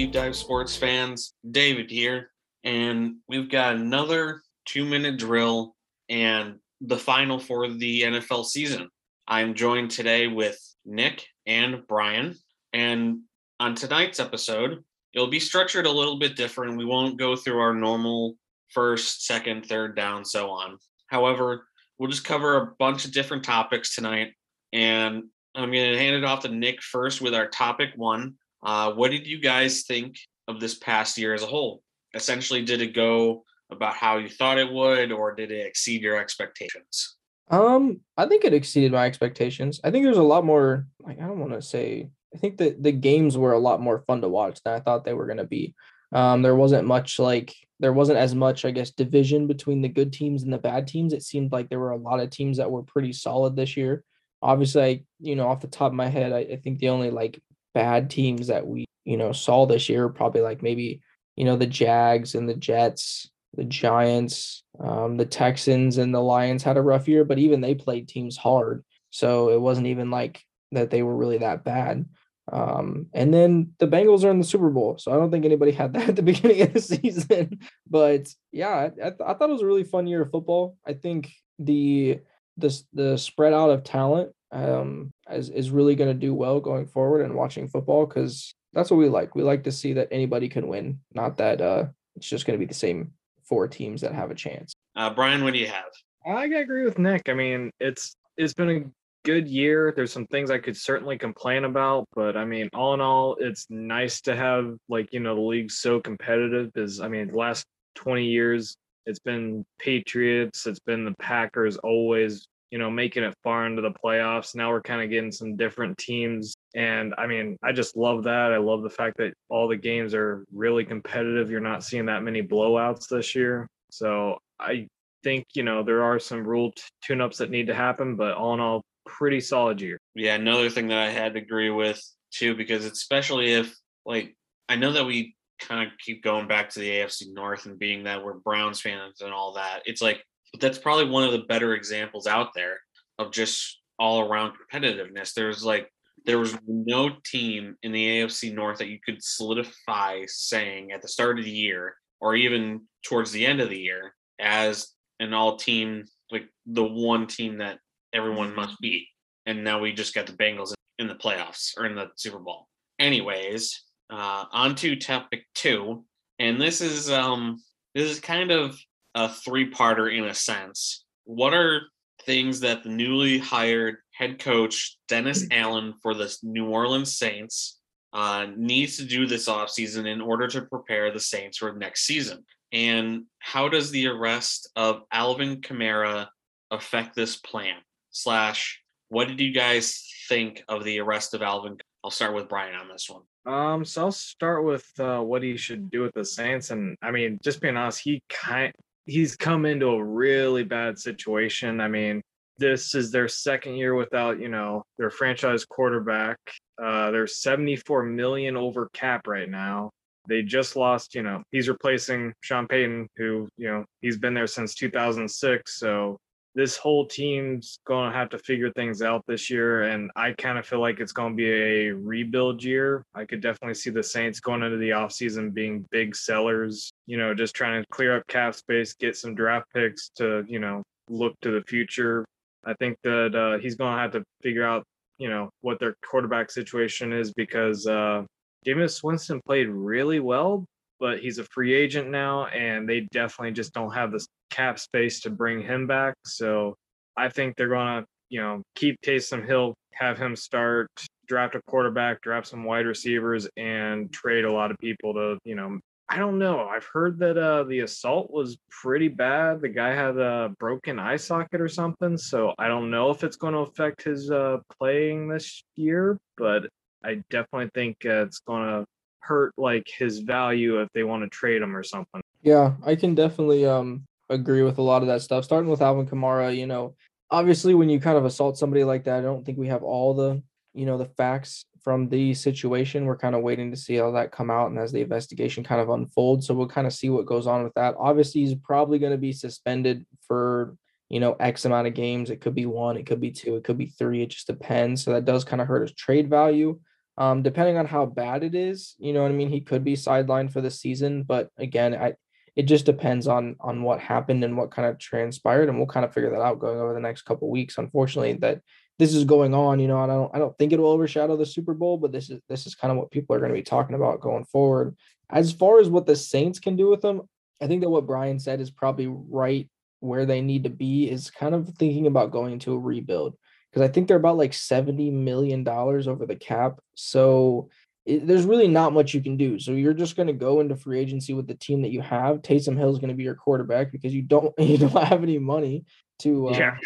Deep Dive Sports fans? David here, and we've got another two minute drill and the final for the NFL season. I'm joined today with Nick and Brian, and on tonight's episode, it'll be structured a little bit different. We won't go through our normal first, second, third down, so on. However, we'll just cover a bunch of different topics tonight. And I'm going to hand it off to Nick first with our topic one. Uh, what did you guys think of this past year as a whole? Essentially, did it go about how you thought it would, or did it exceed your expectations? Um, I think it exceeded my expectations. I think there's a lot more like I don't want to say I think that the games were a lot more fun to watch than I thought they were going to be. Um, there wasn't much like there wasn't as much, I guess, division between the good teams and the bad teams. It seemed like there were a lot of teams that were pretty solid this year. Obviously, I, you know, off the top of my head, I, I think the only like bad teams that we, you know, saw this year probably like maybe, you know, the Jags and the Jets, the Giants, um, the Texans and the Lions had a rough year, but even they played teams hard. So it wasn't even like that they were really that bad. Um, and then the Bengals are in the Super Bowl, so I don't think anybody had that at the beginning of the season. But yeah, I, I, th- I thought it was a really fun year of football. I think the the the spread out of talent um, is is really going to do well going forward and watching football because that's what we like. We like to see that anybody can win, not that uh, it's just going to be the same four teams that have a chance. Uh, Brian, what do you have? I agree with Nick. I mean, it's it's been a good year. There's some things I could certainly complain about, but I mean, all in all, it's nice to have like you know the league so competitive. Because I mean, the last 20 years, it's been Patriots, it's been the Packers, always you know making it far into the playoffs. Now we're kind of getting some different teams, and I mean, I just love that. I love the fact that all the games are really competitive. You're not seeing that many blowouts this year, so I think you know there are some rule t- tune-ups that need to happen, but all in all, pretty solid year. Yeah, another thing that I had to agree with too, because especially if like I know that we kind of keep going back to the AFC North and being that we're Browns fans and all that. It's like but that's probably one of the better examples out there of just all around competitiveness. There's like there was no team in the AFC North that you could solidify saying at the start of the year or even towards the end of the year as an all team like the one team that everyone must beat. And now we just got the Bengals in the playoffs or in the Super Bowl. Anyways, uh, on to topic two, and this is um this is kind of a three-parter in a sense. What are things that the newly hired head coach Dennis Allen for the New Orleans Saints uh, needs to do this offseason in order to prepare the Saints for next season? And how does the arrest of Alvin Kamara affect this plan? Slash, what did you guys think of the arrest of Alvin? I'll start with Brian on this one. Um, so I'll start with uh, what he should do with the Saints, and I mean, just being honest, he kind he's come into a really bad situation. I mean, this is their second year without you know their franchise quarterback. Uh, they're 74 million over cap right now. They just lost, you know, he's replacing Sean Payton, who, you know, he's been there since 2006. So this whole team's going to have to figure things out this year. And I kind of feel like it's going to be a rebuild year. I could definitely see the Saints going into the offseason being big sellers, you know, just trying to clear up cap space, get some draft picks to, you know, look to the future. I think that uh, he's going to have to figure out, you know, what their quarterback situation is because uh, Jameis Winston played really well, but he's a free agent now, and they definitely just don't have the cap space to bring him back. So I think they're going to, you know, keep Taysom Hill, have him start, draft a quarterback, draft some wide receivers, and trade a lot of people to, you know, I don't know. I've heard that uh, the assault was pretty bad. The guy had a broken eye socket or something. So I don't know if it's going to affect his uh, playing this year, but I definitely think uh, it's going to hurt like his value if they want to trade him or something. Yeah, I can definitely um agree with a lot of that stuff. Starting with Alvin Kamara, you know, obviously when you kind of assault somebody like that, I don't think we have all the, you know, the facts from the situation. We're kind of waiting to see how that come out and as the investigation kind of unfolds. So we'll kind of see what goes on with that. Obviously, he's probably going to be suspended for you know, X amount of games. It could be one, it could be two, it could be three. It just depends. So that does kind of hurt his trade value. Um, depending on how bad it is, you know what I mean. He could be sidelined for the season, but again, I it just depends on on what happened and what kind of transpired, and we'll kind of figure that out going over the next couple weeks. Unfortunately, that this is going on, you know, I don't I don't think it will overshadow the Super Bowl, but this is this is kind of what people are going to be talking about going forward. As far as what the Saints can do with them, I think that what Brian said is probably right where they need to be is kind of thinking about going into a rebuild because I think they're about like 70 million dollars over the cap. So it, there's really not much you can do. So you're just going to go into free agency with the team that you have. Taysom Hill is going to be your quarterback because you don't you don't have any money to uh, Yeah.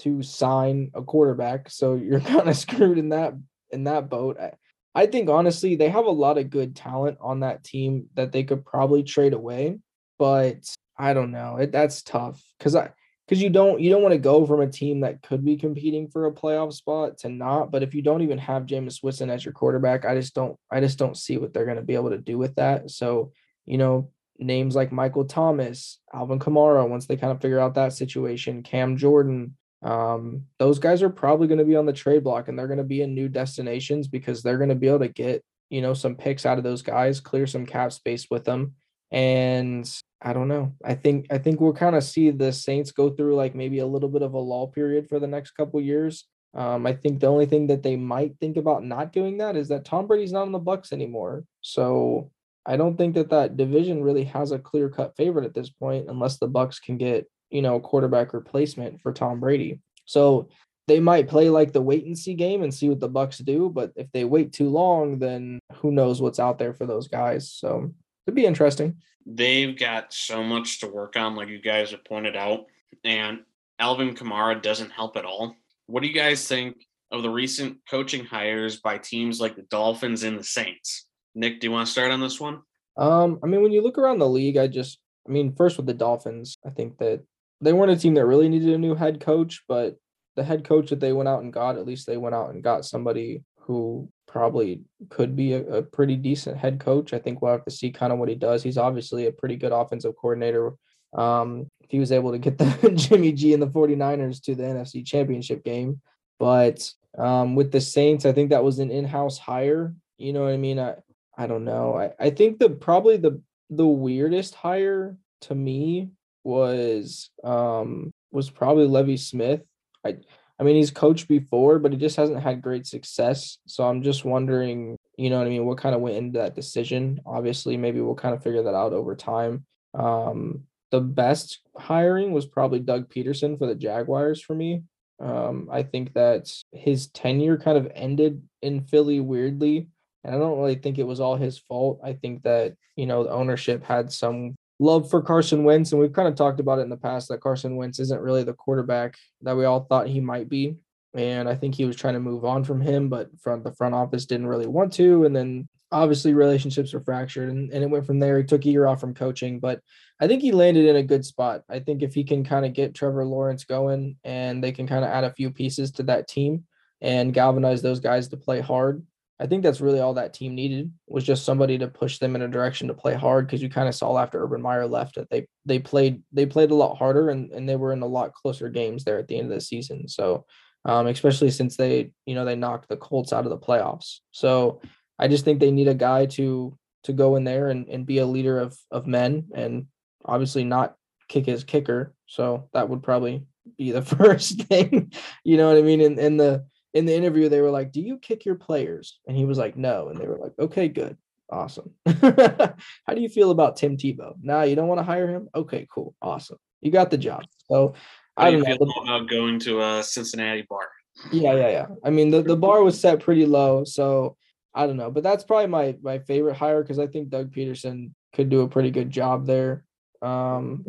to sign a quarterback. So you're kind of screwed in that in that boat. I, I think honestly they have a lot of good talent on that team that they could probably trade away, but I don't know. It that's tough because I because you don't you don't want to go from a team that could be competing for a playoff spot to not. But if you don't even have Jameis Winston as your quarterback, I just don't I just don't see what they're going to be able to do with that. So you know names like Michael Thomas, Alvin Kamara, once they kind of figure out that situation, Cam Jordan, um, those guys are probably going to be on the trade block and they're going to be in new destinations because they're going to be able to get you know some picks out of those guys, clear some cap space with them, and I don't know. I think I think we'll kind of see the Saints go through like maybe a little bit of a lull period for the next couple years. Um, I think the only thing that they might think about not doing that is that Tom Brady's not on the Bucks anymore. So I don't think that that division really has a clear cut favorite at this point, unless the Bucks can get you know quarterback replacement for Tom Brady. So they might play like the wait and see game and see what the Bucks do. But if they wait too long, then who knows what's out there for those guys. So it'd be interesting. They've got so much to work on, like you guys have pointed out, and Alvin Kamara doesn't help at all. What do you guys think of the recent coaching hires by teams like the Dolphins and the Saints? Nick, do you want to start on this one? Um, I mean, when you look around the league, I just, I mean, first with the Dolphins, I think that they weren't a team that really needed a new head coach, but the head coach that they went out and got, at least they went out and got somebody who probably could be a, a pretty decent head coach. I think we'll have to see kind of what he does. He's obviously a pretty good offensive coordinator. Um, if he was able to get the Jimmy G and the 49ers to the NFC championship game. But um, with the Saints, I think that was an in-house hire. You know what I mean? I, I don't know. I, I think the probably the the weirdest hire to me was um was probably Lovie Smith. I I mean he's coached before, but he just hasn't had great success. So I'm just wondering, you know what I mean, what kind of went into that decision. Obviously, maybe we'll kind of figure that out over time. Um the best hiring was probably Doug Pederson for the Jaguars for me. Um, I think that his tenure kind of ended in Philly weirdly. And I don't really think it was all his fault. I think that, you know, the ownership had some love for Carson Wentz. And we've kind of talked about it in the past that Carson Wentz isn't really the quarterback that we all thought he might be. And I think he was trying to move on from him, but from the front office didn't really want to. And then obviously relationships were fractured and, and it went from there. He took a year off from coaching, but I think he landed in a good spot. I think if he can kind of get Trevor Lawrence going and they can kind of add a few pieces to that team and galvanize those guys to play hard, I think that's really all that team needed was just somebody to push them in a direction to play hard because you kind of saw after Urban Meyer left that they they played they played a lot harder and, and they were in a lot closer games there at the end of the season. So um, especially since they you know they knocked the Colts out of the playoffs. So I just think they need a guy to to go in there and, and be a leader of of men and obviously not kick his kicker. So that would probably be the first thing. you know what I mean? In in the in the interview, they were like, Do you kick your players? And he was like, No. And they were like, Okay, good. Awesome. How do you feel about Tim Tebow? Nah, you don't want to hire him? Okay, cool. Awesome. You got the job. So How I do you don't feel know. about going to a Cincinnati bar? Yeah, yeah, yeah. I mean, the, the bar was set pretty low, so I don't know. But that's probably my my favorite hire because I think Doug Pederson could do a pretty good job there. Um,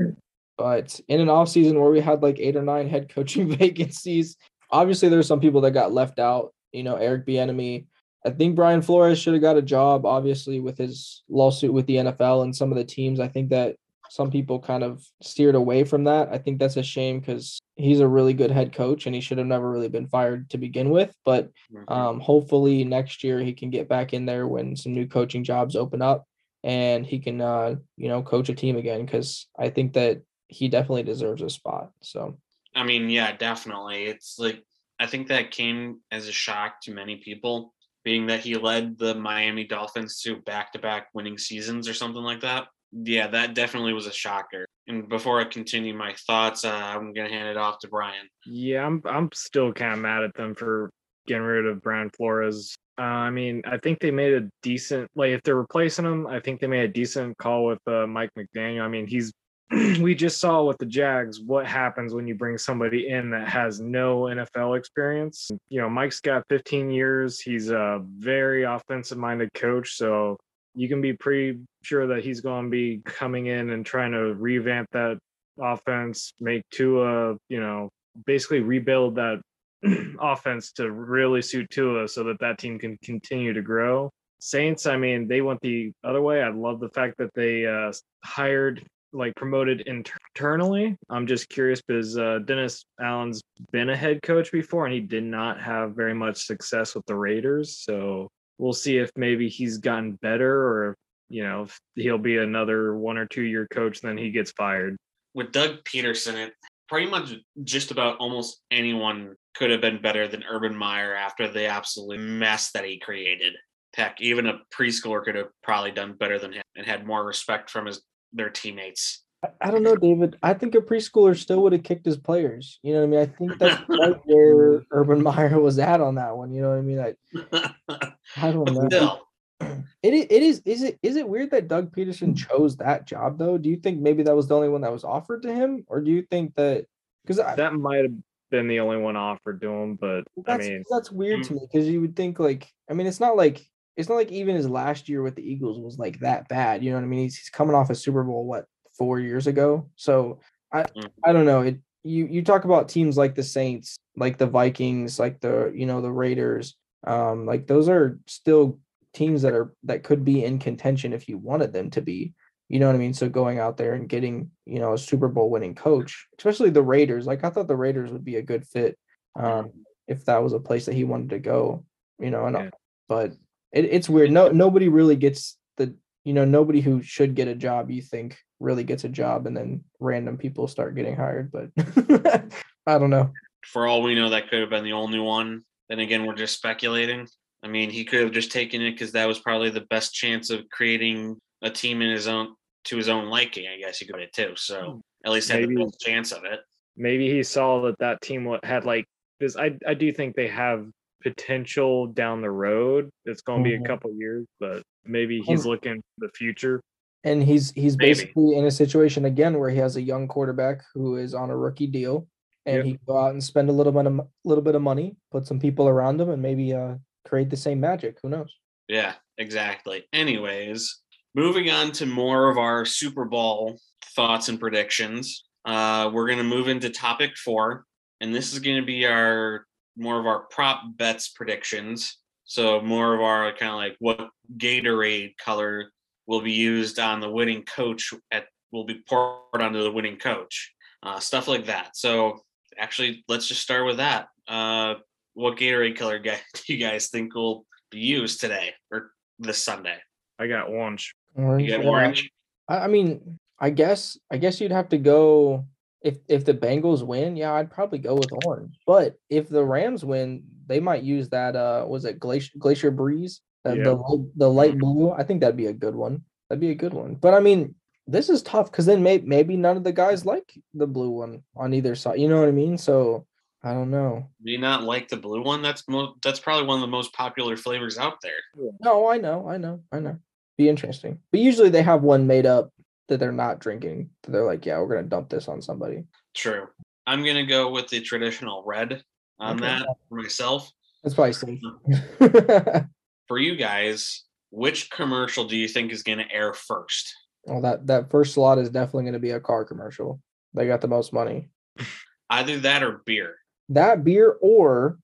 but in an off season where we had like eight or nine head coaching vacancies, obviously there's some people that got left out. You know, Eric Bieniemy. I think Brian Flores should have got a job, obviously, with his lawsuit with the NFL and some of the teams. I think that some people kind of steered away from that. I think that's a shame because he's a really good head coach and he should have never really been fired to begin with. But um, hopefully next year he can get back in there when some new coaching jobs open up and he can, uh, you know, coach a team again because I think that he definitely deserves a spot. So I mean, yeah, definitely. It's like I think that came as a shock to many people, being that he led the Miami Dolphins to back-to-back winning seasons or something like that. Yeah, that definitely was a shocker. And before I continue my thoughts, uh, I'm gonna hand it off to Brian. Yeah, I'm I'm still kind of mad at them for getting rid of Brian Flores. Uh, I mean, I think they made a decent like if they're replacing him, I think they made a decent call with uh, Mike McDaniel. I mean, he's we just saw with the Jags what happens when you bring somebody in that has no NFL experience. You know, Mike's got 15 years. He's a very offensive minded coach, so you can be pretty sure that he's going to be coming in and trying to revamp that offense, make Tua, you know, basically rebuild that offense to really suit Tua so that that team can continue to grow. Saints, I mean, they went the other way. I love the fact that they uh, hired, like, promoted internally. I'm just curious because uh, Dennis Allen's been a head coach before and he did not have very much success with the Raiders. So we'll see if maybe he's gotten better or, you know, he'll be another one or two year coach, then he gets fired. With Doug Pederson, it pretty much just about almost anyone could have been better than Urban Meyer after the absolute mess that he created. Heck, even a preschooler could have probably done better than him and had more respect from his their teammates. I- I don't know, David. I think a preschooler still would have kicked his players. You know what I mean? I think that's right where Urban Meyer was at on that one. You know what I mean? I, I don't know. but still, It i- it is is it is it weird that Doug Pederson chose that job though? Do you think maybe that was the only one that was offered to him, or do you think that because That might have been the only one offered to him, but I mean, that's weird to hmm. me because you would think like I mean it's not like it's not like even his last year with the Eagles was like that bad. You know what I mean? He's, he's coming off a Super Bowl what four years ago, so I Mhm. I don't know. It you you talk about teams like the Saints, like the Vikings, like the you know the Raiders, um, like those are still teams that are that could be in contention if you wanted them to be. You know what I mean? So going out there and getting you know a Super Bowl winning coach, especially the Raiders. Like I thought the Raiders would be a good fit um, if that was a place that he wanted to go. You know, and Yeah. but it, it's weird. No, nobody really gets the you know nobody who should get a job. You think really gets a job, and then random people start getting hired. But I don't know. for all we know, that could have been the only one. Then again, we're just speculating. I mean, he could have just taken it because that was probably the best chance of creating a team in his own to his own liking. I guess you could say too. So at least had Maybe. the best chance of it. maybe he saw that that team wa- had like this. I I do think they have potential down the road. It's going to be a couple years, but maybe he's looking for the future. And he's he's Maybe. basically in a situation again where he has a young quarterback who is on a rookie deal, and Yep. he go out and spend a little bit of little bit of money, put some people around him, and maybe uh create the same magic. Who knows? Yeah, exactly. Anyways, moving on to more of our Super Bowl thoughts and predictions. Uh, we're gonna move into topic four, and this is gonna be our more of our prop bets predictions. So more of our kind of like what Gatorade color will be used on the winning coach at will be poured onto the winning coach, uh, stuff like that. So actually, let's just start with that. Uh, what Gatorade color guy do you guys think will be used today or this Sunday? I got orange. Orange. You got orange. I, I mean, I guess I guess you'd have to go if if the Bengals win, yeah, I'd probably go with orange. But if the Rams win, they might use that uh was it Glacier Glacier Freeze? The, Yeah. the light- the light blue. I think that'd be a good one. That'd be a good one. But I mean, this is tough because then may, maybe none of the guys like the blue one on either side. You know what I mean? So I don't know. Do you not like the blue one? That's mo- that's probably one of the most popular flavors out there. No, I know, I know, I know. Be interesting. But usually they have one made up that they're not drinking. They're like, yeah, we're gonna dump this on somebody. True. I'm gonna go with the traditional red on Okay. that for myself. That's probably um, safe. For you guys, which commercial do you think is gonna air first? well, that that first slot is definitely going to be a car commercial. They got the most money. Either that or beer. That beer or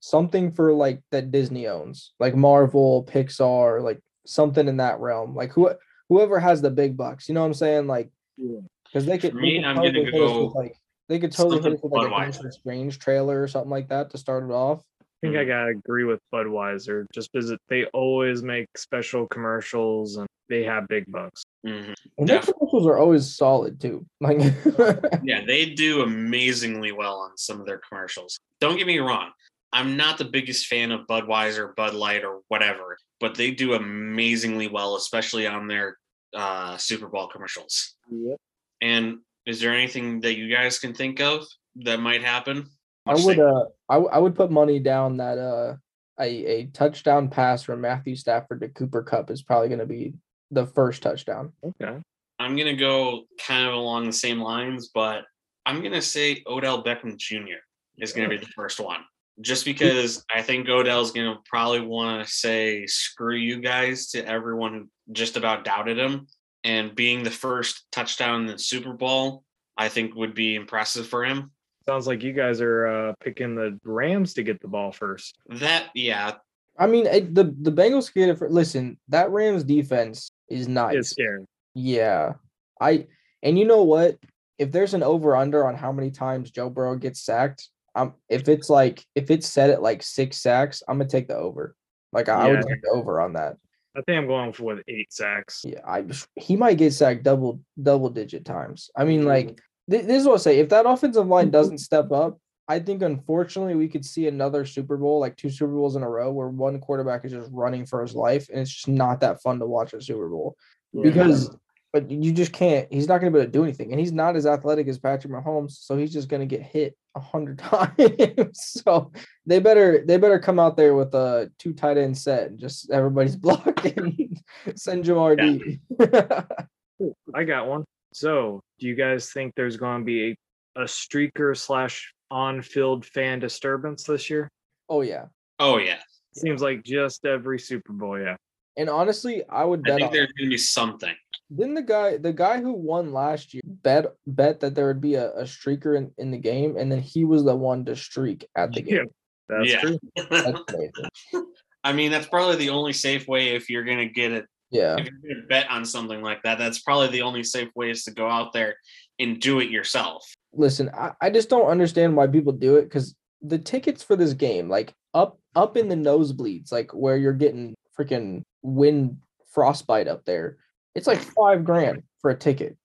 something for like that Disney owns, like Marvel, Pixar, like something in that realm. Like who whoever has the big bucks, you know what I'm saying? Like because they could, For they me, could I'm totally gonna hit with, go like they could totally hit us with like a something Doctor Strange trailer or something like that to start it off. I think I gotta agree with Budweiser just because they always make special commercials and they have big bucks. Mhm. And their Def- commercials are always solid too. Like Yeah, they do amazingly well on some of their commercials. Don't get me wrong. I'm not the biggest fan of Budweiser, Bud Light, or whatever, but they do amazingly well, especially on their uh, Super Bowl commercials. Yep. And is there anything that you guys can think of that might happen? I would like- uh I, w- I would put money down that uh a, a touchdown pass from Matthew Stafford to Cooper Kupp is probably going to be the first touchdown. Okay. I'm gonna go kind of along the same lines, but I'm gonna say Odell Beckham Jr. is gonna be the first one. Just because I think Odell's gonna probably want to say screw you guys to everyone who just about doubted him. And being the first touchdown in the Super Bowl, I think would be impressive for him. Sounds like you guys are uh, picking the Rams to get the ball first. That yeah, I mean, it, the the Bengals get it for listen. That Rams defense is nice. It's scary. Yeah. I and you know what? If there's an over under on how many times Joe Burrow gets sacked, um if it's like if it's set at like six sacks, I'm gonna take the over. Like I, I would take the over on that. I think I'm going for with eight sacks. Yeah, I he might get sacked double double digit times. I mean, like th- this is what I say. If that offensive line doesn't step up, I think unfortunately we could see another Super Bowl, like two Super Bowls in a row, where one quarterback is just running for his life, and it's just not that fun to watch a Super Bowl because but you just can't. He's not going to be able to do anything, and he's not as athletic as Patrick Mahomes, so he's just going to get hit a hundred times. so they better they better come out there with a two tight end set and just everybody's blocking. Send Jamar D. I got one. So, do you guys think there's going to be a, a streaker slash on field fan disturbance this year? oh yeah, oh yeah. Seems like just every Super Bowl, yeah. and honestly, I would bet I think On, there's gonna be something. Didn't the guy the guy who won last year bet bet that there would be a, a streaker in, in the game, and then he was the one to streak at the Yeah, game. that's Yeah. true. That's. I mean, that's probably the only safe way if you're gonna get it Yeah. if you're gonna bet on something like that, that's probably the only safe way is to go out there and do it yourself. listen, I, I just don't understand why people do it because the tickets for this game, like up up in the nosebleeds, like where you're getting freaking wind frostbite up there, it's like five grand for a ticket.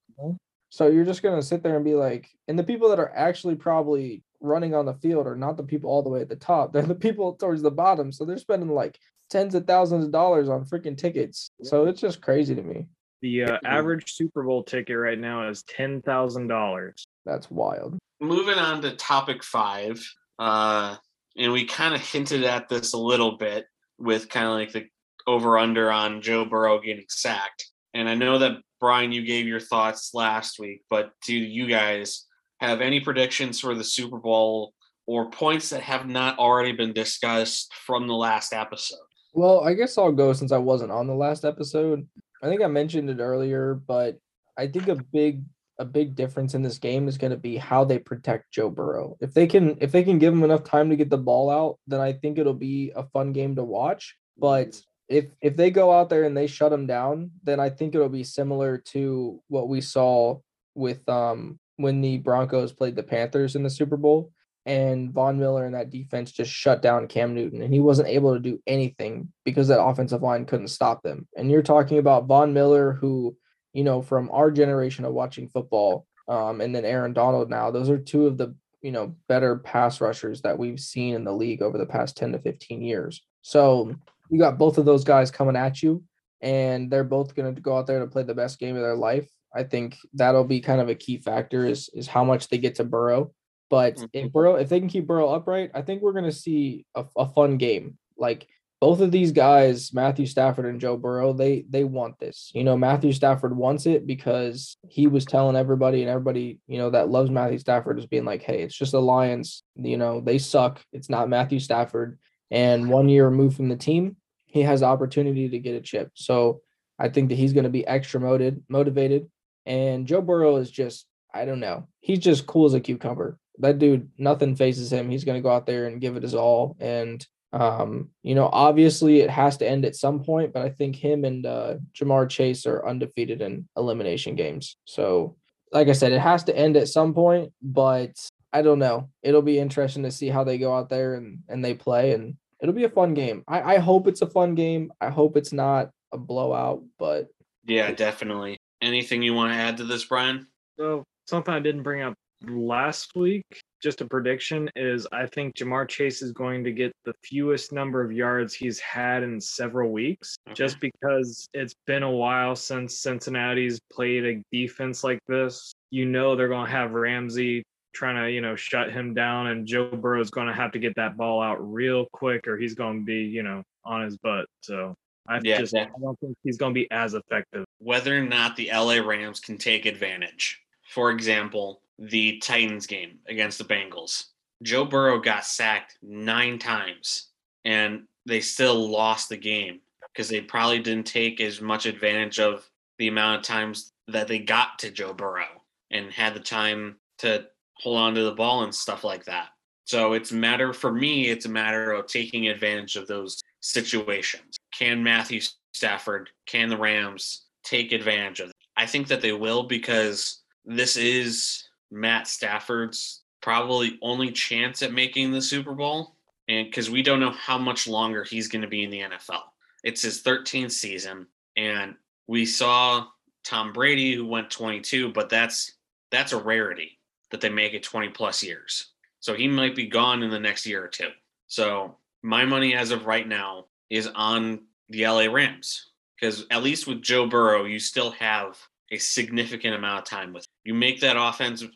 So you're just gonna sit there and be like, and the people that are actually probably running on the field are not the people all the way at the top. They're the people towards the bottom. So they're spending like tens of thousands of dollars on freaking tickets. So it's just crazy to me. The uh, average Super Bowl ticket right now is ten thousand dollars. That's wild. Moving on to topic five, uh, and we kind of hinted at this a little bit with kind of like the over under on Joe Burrow getting sacked. And I know that Brian, you gave your thoughts last week, but do you guys have any predictions for the Super Bowl or points that have not already been discussed from the last episode? Well, I guess I'll go since I wasn't on the last episode. I think I mentioned it earlier, but I think a big a big difference in this game is going to be how they protect Joe Burrow. If they can if they can give him enough time to get the ball out, then I think it'll be a fun game to watch. But if if they go out there and they shut him down, then I think it'll be similar to what we saw with um when the Broncos played the Panthers in the Super Bowl and Von Miller and that defense just shut down Cam Newton and he wasn't able to do anything because that offensive line couldn't stop them. And you're talking about Von Miller who, you know, from our generation of watching football, um, and then Aaron Donald now, those are two of the, you know, better pass rushers that we've seen in the league over the past 10 to 15 years. So you got both of those guys coming at you and they're both going to go out there to play the best game of their life. I think that'll be kind of a key factor is is how much they get to Burrow. But if mm-hmm. Burrow, if they can keep Burrow upright, I think we're going to see a, a fun game. Like both of these guys, Matthew Stafford and Joe Burrow, they they want this. You know, Matthew Stafford wants it because he was telling everybody and everybody, you know, that loves Matthew Stafford is being like, hey, it's just the Lions. You know, they suck. It's not Matthew Stafford. And one year removed from the team, he has the opportunity to get a chip. So I think that he's going to be extra motivated, motivated. And Joe Burrow is just, I don't know, he's just cool as a cucumber. That dude, nothing faces him. He's going to go out there and give it his all. And um, you know, obviously it has to end at some point, but I think him and uh, Ja'Marr Chase are undefeated in elimination games. So, like I said, it has to end at some point, but I don't know. It'll be interesting to see how they go out there and and they play, and it'll be a fun game. I, I hope it's a fun game. I hope it's not a blowout, but Yeah, definitely. Anything you want to add to this, Brian? So something I didn't bring up last week, just a prediction, is I think Ja'Marr Chase is going to get the fewest number of yards he's had in several weeks, just because it's been a while since Cincinnati's played a defense like this. You know they're going to have Ramsey trying to, you know, shut him down, and Joe Burrow is going to have to get that ball out real quick, or he's going to be, you know, on his butt. So I Yeah, just I don't think he's going to be as effective. Whether or not the LA Rams can take advantage. For example, the Titans game against the Bengals. Joe Burrow got sacked nine times and they still lost the game because they probably didn't take as much advantage of the amount of times that they got to Joe Burrow and had the time to hold on to the ball and stuff like that. So it's a matter for me, it's a matter of taking advantage of those situations. Can Matthew Stafford, can the Rams take advantage of? I think that they will because this is Matt Stafford's probably only chance at making the Super Bowl. And because we don't know how much longer he's going to be in the NFL. It's his 13th season. And we saw Tom Brady who went 22, but that's that's a rarity that they make it 20 plus years. So he might be gone in the next year or two. So my money as of right now is on the LA Rams because at least with Joe Burrow, you still have a significant amount of time with. You make that offensive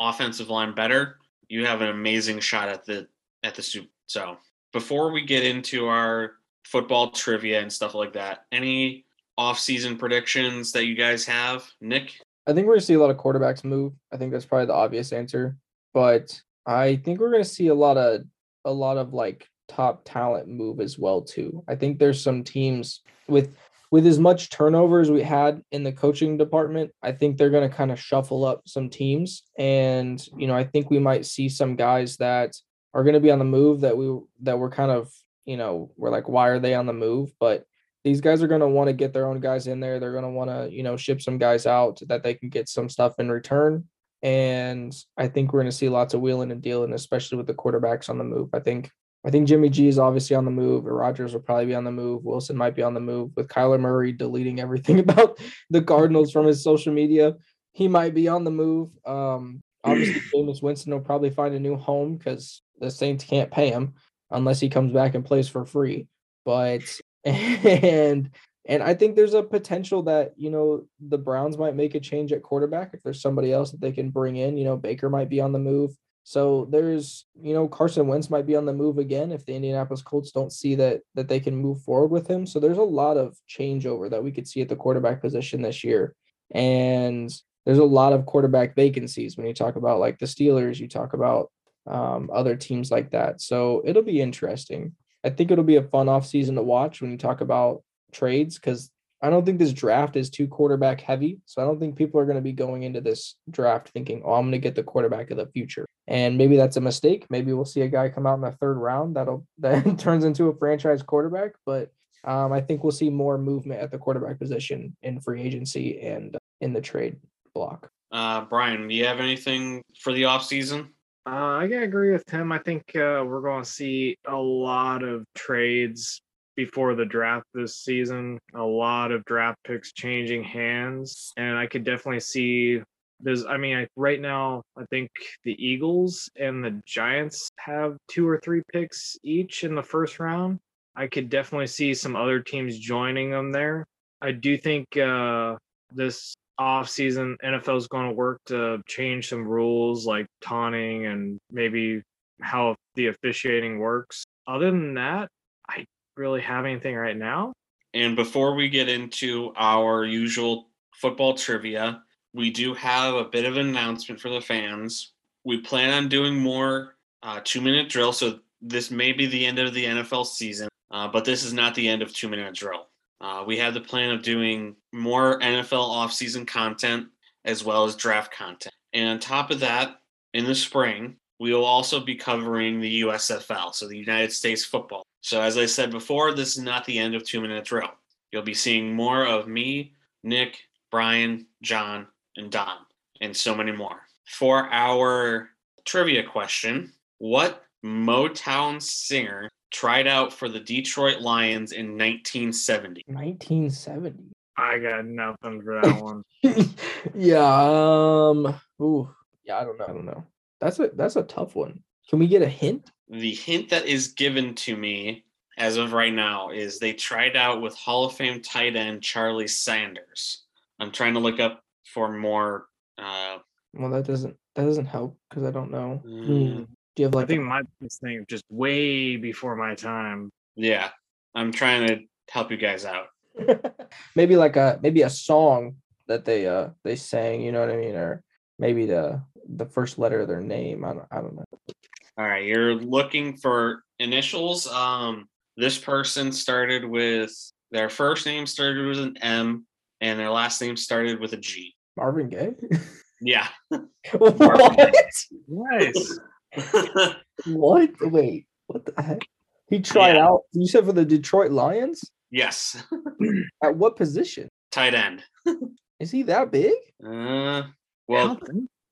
offensive line better, you have an amazing shot at the at the Super. So before we get into our football trivia and stuff like that, any off-season predictions that you guys have, Nick? I think we're gonna see a lot of quarterbacks move. I think that's probably the obvious answer. But I think we're gonna see a lot of a lot of like top talent move as well too. I think there's some teams with with as much turnover as we had in the coaching department, I think they're going to kind of shuffle up some teams. And, you know, I think we might see some guys that are going to be on the move that we, that we're kind of, you know, we're like, why are they on the move? But these guys are going to want to get their own guys in there. They're going to want to, you know, ship some guys out that they can get some stuff in return. And I think we're going to see lots of wheeling and dealing, especially with the quarterbacks on the move. I think I think Jimmy G is obviously on the move. Rodgers will probably be on the move. Wilson might be on the move. With Kyler Murray deleting everything about the Cardinals from his social media, he might be on the move. Um, obviously, Jameis Winston will probably find a new home because the Saints can't pay him unless he comes back and plays for free. But and and I think there's a potential that you know the Browns might make a change at quarterback if there's somebody else that they can bring in. You know, Baker might be on the move. So there's, you know, Carson Wentz might be on the move again if the Indianapolis Colts don't see that that they can move forward with him. So there's a lot of changeover that we could see at the quarterback position this year. And there's a lot of quarterback vacancies when you talk about like the Steelers, you talk about um, other teams like that. So it'll be interesting. I think it'll be a fun off season to watch when you talk about trades because I don't think this draft is too quarterback heavy. So I don't think people are going to be going into this draft thinking, oh, I'm going to get the quarterback of the future. And maybe that's a mistake. Maybe we'll see a guy come out in the third round that'll that turns into a franchise quarterback. But um, I think we'll see more movement at the quarterback position in free agency and in the trade block. Uh, Brian, do you have anything for the offseason? Uh, I agree with him. I think uh, we're going to see a lot of trades before the draft this season. A lot of draft picks changing hands, and I could definitely see. There's, I mean, I, right now, I think the Eagles and the Giants have two or three picks each in the first round. I could definitely see some other teams joining them there. I do think uh, this off season NFL is going to work to change some rules like taunting and maybe how the officiating works. Other than that, I really have anything right now. And before we get into our usual football trivia, we do have a bit of an announcement for the fans. We plan on doing more uh, two minute drill. So this may be the end of the NFL season, uh, but this is not the end of two minute drill. Uh, we have the plan of doing more NFL offseason content as well as draft content. And on top of that, in the spring, we will also be covering the USFL, so the United States football. So, as I said before, this is not the end of two minute drill. You'll be seeing more of me, Nick, Brian, John, and Don, and so many more. For our trivia question. What Motown singer tried out for the Detroit Lions in 1970? 1970. I got nothing for that one. yeah. Um. Ooh. Yeah. I don't know. I don't know. That's a that's a tough one. Can we get a hint? The hint that is given to me as of right now is they tried out with Hall of Fame tight end Charlie Sanders. I'm trying to look up for more. Uh, Well, that doesn't that doesn't help because I don't know. Mm. Do you have I like think my this thing just way before my time. yeah, I'm trying to help you guys out. maybe like a maybe a song that they uh they sang? You know what I mean? Or maybe the the first letter of their name. I don't I don't know. All right, you're looking for initials. Um, this person started with their first name started with an M, and their last name started with a G. Marvin Gaye. Yeah. what? Nice. What? Wait. What the heck? He tried Yeah. out. You said for the Detroit Lions. yes. At what position? Tight end. Is he that big? Uh, well,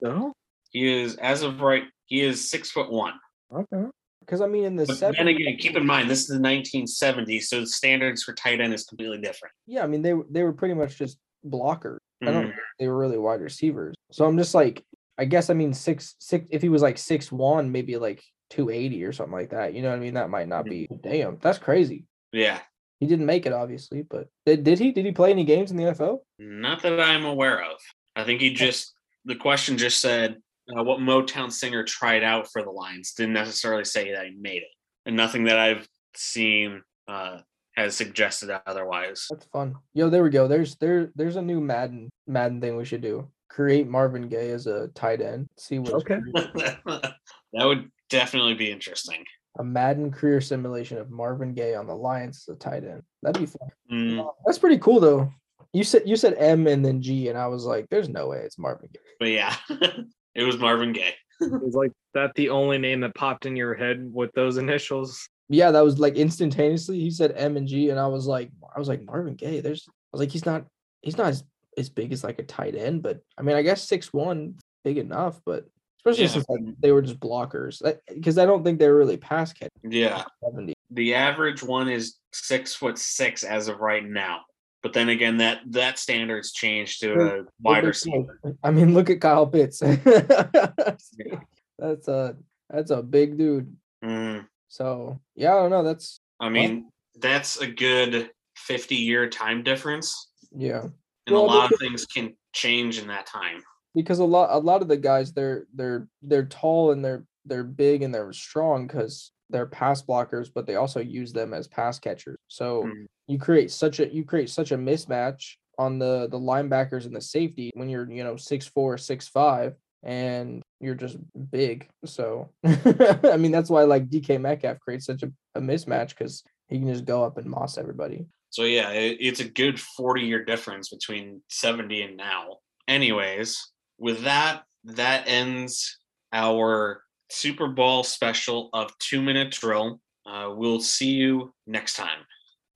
so. he is as of right. He is six foot one. Okay. Because I mean, in the But then seven, again, keep in mind this is the 1970s, so the standards for tight end is completely different. yeah, I mean they were- they were pretty much just blockers. I don't Mhm. they were really wide receivers. So I'm just like, I guess I mean six six. If he was like six one, maybe like two eighty or something like that. You know what I mean? That might not be. Damn, that's crazy. Yeah. He didn't make it, obviously, but did, did he? Did he play any games in the NFL? Not that I'm aware of. I think he just the question just said uh, what Motown singer tried out for the Lions. Didn't necessarily say that he made it, and nothing that I've seen uh, has suggested otherwise. That's fun. Yo, there we go. There's there there's a new Madden Madden thing we should do. Create Marvin Gaye as a tight end. See what Okay. that would definitely be interesting. a Madden career simulation of Marvin Gaye on the Lions as a tight end. That'd be fun. Mm, That's pretty cool though. You said you said M and then G, and I was like, "There's no way it's Marvin Gaye." but yeah, it was Marvin Gaye. Was like that the only name that popped in your head with those initials? Yeah, that was like instantaneously. He said M and G, and I was like, I was like Marvin Gaye. There's, I was like, he's not, he's not as, as big as like a tight end, but I mean, I guess six one, big enough, but especially Yeah. since like they were just blockers, because I don't think they were really pass catch. Yeah, Seventy. the average one is six foot six as of right now. But then again, that that standards changed to a wide receiver. I mean, look at Kyle Pitts. That's a that's a big dude. Mm, So yeah, I don't know. That's I mean, that's a good fifty year time difference, yeah. And Well, a lot of things can change in that time. because a lot a lot of the guys they're they're they're tall and they're they're big and they're strong because they're pass blockers, but they also use them as pass catchers. So Mm. you create such a you create such a mismatch on the the linebackers and the safety when you're you know six four six five and you're just big. So I mean that's why like DK Metcalf creates such a, a mismatch because he can just go up and moss everybody. So yeah, it, it's a good forty year difference between seventy and now. Anyways, with that, that ends our Super Bowl special of two minute drill. Uh, we'll see you next time.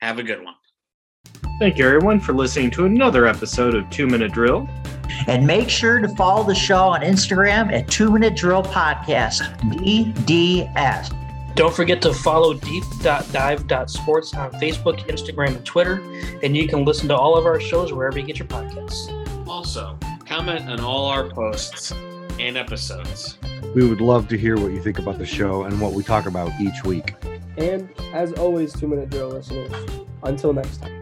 Have a good one. Thank you, everyone, for listening to another episode of Two Minute Drill. And make sure to follow the show on Instagram at Two Minute Drill Podcast, DDS. Don't forget to follow deep.dive.sports on Facebook, Instagram, and Twitter. And you can listen to all of our shows wherever you get your podcasts. Also, comment on all our posts and episodes. We would love to hear what you think about the show and what we talk about each week. And as always, two minute drill listeners. Until next time.